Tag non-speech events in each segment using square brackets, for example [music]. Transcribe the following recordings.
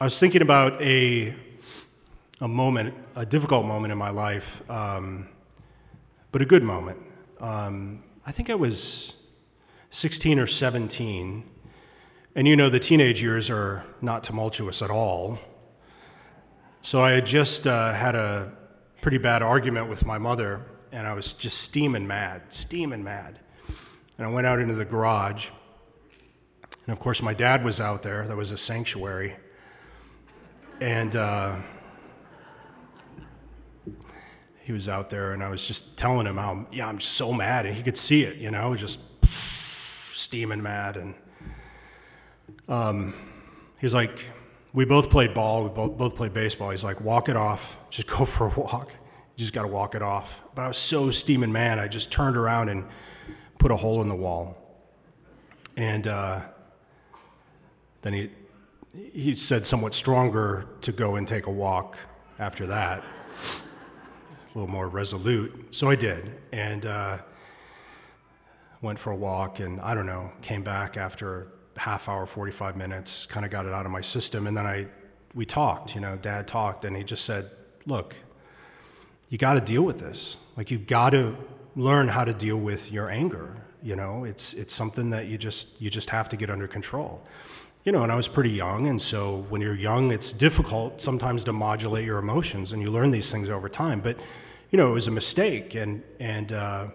I was thinking about a, a moment, a difficult moment in my life, um, but a good moment. Um, I think I was 16 or 17, and you know, the teenage years are not tumultuous at all. So I had just uh, had a pretty bad argument with my mother, and I was just steaming mad, steaming mad. And I went out into the garage, and of course, my dad was out there. That was a sanctuary. And uh, he was out there, and I was just telling him how, yeah, I'm so mad. And he could see it, you know, just steaming mad. And um, he's like, we both played ball, we both, both played baseball. He's like, walk it off, just go [laughs] for a walk. You just got to walk it off. But I was so steaming mad, I just turned around and put a hole in the wall. And uh, then he, he said somewhat stronger to go and take a walk after that, a little more resolute. So I did, and uh, went for a walk, and I don't know, came back after half hour, 45 minutes, kind of got it out of my system, and then I, we talked, you know, dad talked, and he just said, look, you got to deal with this. Like, you've got to learn how to deal with your anger. You know, it's, it's something that you just, you just have to get under control you know, and I was pretty young, and so when you're young, it's difficult sometimes to modulate your emotions, and you learn these things over time. But you know, it was a mistake, and and uh,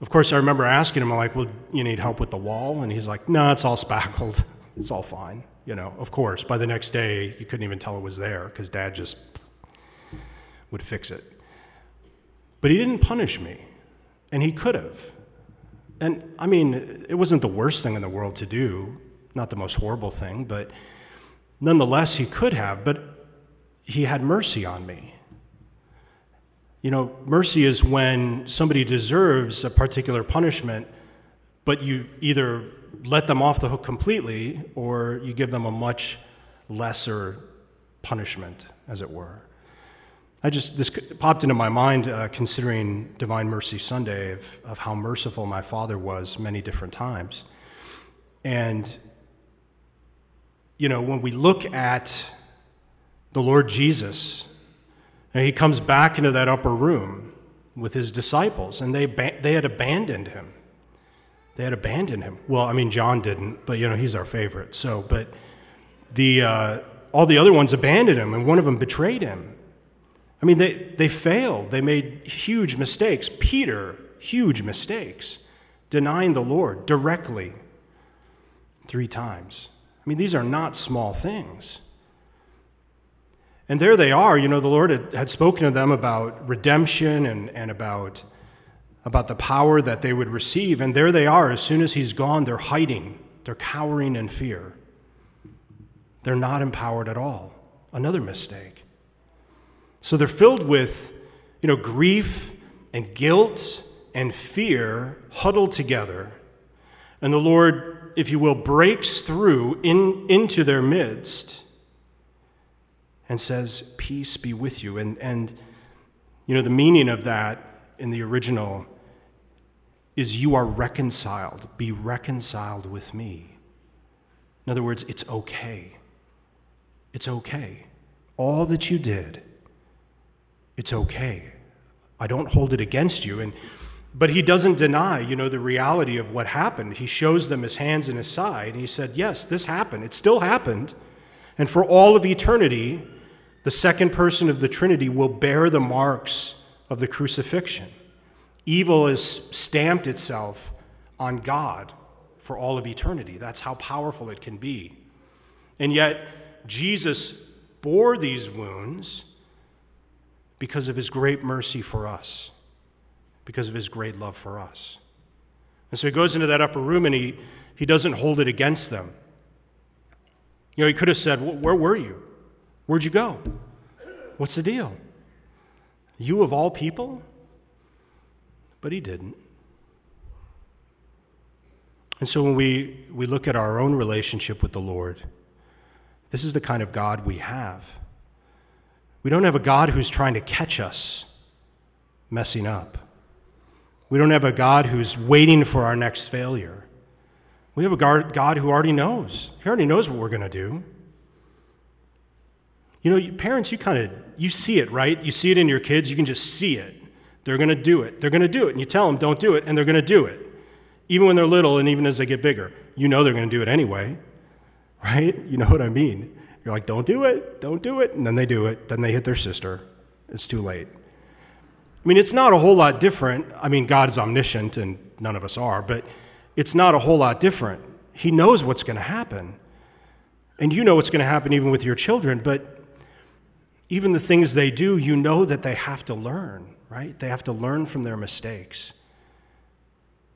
of course, I remember asking him, I'm like, "Well, you need help with the wall?" And he's like, "No, it's all spackled. [laughs] It's all fine." You know, of course, by the next day, you couldn't even tell it was there because Dad just would fix it. But he didn't punish me, and he could have. And I mean, it wasn't the worst thing in the world to do not the most horrible thing, but nonetheless, he could have, but he had mercy on me. You know, mercy is when somebody deserves a particular punishment, but you either let them off the hook completely or you give them a much lesser punishment, as it were. I just, this popped into my mind uh, considering Divine Mercy Sunday of, of how merciful my father was many different times. And you know, when we look at the Lord Jesus, and he comes back into that upper room with his disciples, and they, they had abandoned him. They had abandoned him. Well, I mean, John didn't, but you know, he's our favorite. So, but the, uh, all the other ones abandoned him, and one of them betrayed him. I mean, they, they failed. They made huge mistakes. Peter, huge mistakes, denying the Lord directly three times. I mean, these are not small things. And there they are. You know, the Lord had, spoken to them about redemption and, and about, about the power that they would receive. And there they are. As soon as He's gone, they're hiding, they're cowering in fear. They're not empowered at all. Another mistake. So they're filled with, you know, grief and guilt and fear huddled together. And the Lord if you will, breaks through in, into their midst and says, Peace be with you. And, and, you know, the meaning of that in the original is you are reconciled. Be reconciled with me. In other words, it's okay. It's okay. All that you did, it's okay. I don't hold it against you. And but he doesn't deny, you know, the reality of what happened. He shows them his hands and his side, and he said, Yes, this happened. It still happened. And for all of eternity, the second person of the Trinity will bear the marks of the crucifixion. Evil has stamped itself on God for all of eternity. That's how powerful it can be. And yet, Jesus bore these wounds because of his great mercy for us because of his great love for us. And so he goes into that upper room and he, he doesn't hold it against them. You know, he could have said, Where were you? Where'd you go? What's the deal? You of all people? But he didn't. And so when we, we look at our own relationship with the Lord, this is the kind of God we have. We don't have a God who's trying to catch us messing up. We don't have a God who's waiting for our next failure. We have a God who already knows. He already knows what we're going to do. You know, parents, you kind of you see it, right? You see it in your kids. You can just see it. They're going to do it. They're going to do it, and you tell them don't do it, and they're going to do it, even when they're little, and even as they get bigger. You know they're going to do it anyway, [laughs] right? You know what I mean? You're like, don't do it, don't do it, and then they do it. Then they hit their sister. It's too late. I mean, it's not a whole lot different. I mean, God is omniscient, and none of us are, but it's not a whole lot different. He knows what's going to happen. And you know what's going to happen even with your children, but even the things they do, you know that they have to learn, right? They have to learn from their mistakes.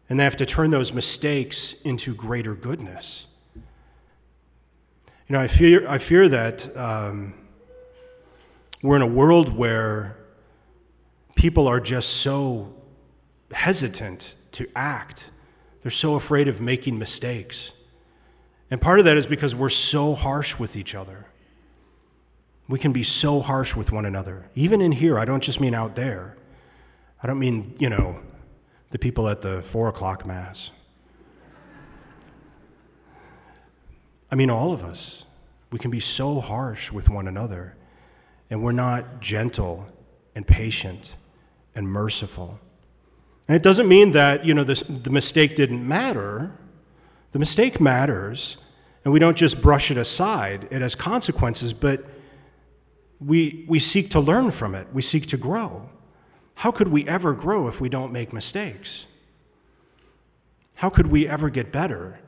And they have to turn those mistakes into greater goodness. You know, I fear, I fear that um, we're in a world where people are just so hesitant to act. They're so afraid of making mistakes. And part of that is because we're so harsh with each other. We can be so harsh with one another. Even in here, I don't just mean out there. I don't mean, you know, the people at the four o'clock Mass. I mean, all of us. We can be so harsh with one another, and we're not gentle and patient and merciful. And it doesn't mean that, you know, the, the mistake didn't matter. The mistake matters, and we don't just brush it aside. It has consequences, but we, we seek to learn from it, we seek to grow. How could we ever grow if we don't make mistakes? How could we ever get better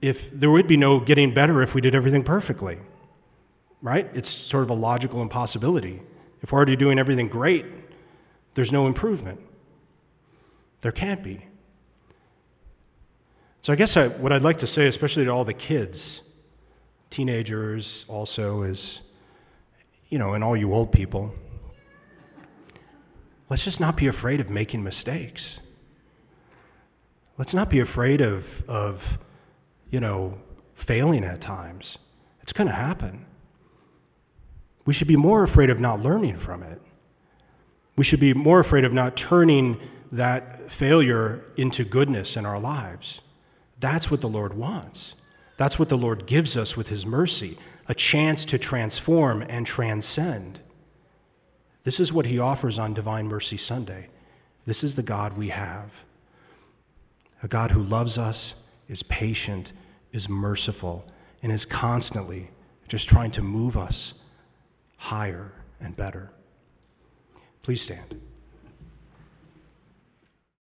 if there would be no getting better if we did everything perfectly? Right? It's sort of a logical impossibility. If we're already doing everything great, there's no improvement. There can't be. So I guess I, what I'd like to say, especially to all the kids, teenagers also, is, you know, and all you old people, let's just not be afraid of making mistakes. Let's not be afraid of, of you know, failing at times. It's going to happen. We should be more afraid of not learning from it. We should be more afraid of not turning that failure into goodness in our lives. That's what the Lord wants. That's what the Lord gives us with His mercy a chance to transform and transcend. This is what He offers on Divine Mercy Sunday. This is the God we have a God who loves us, is patient, is merciful, and is constantly just trying to move us higher and better. Please stand.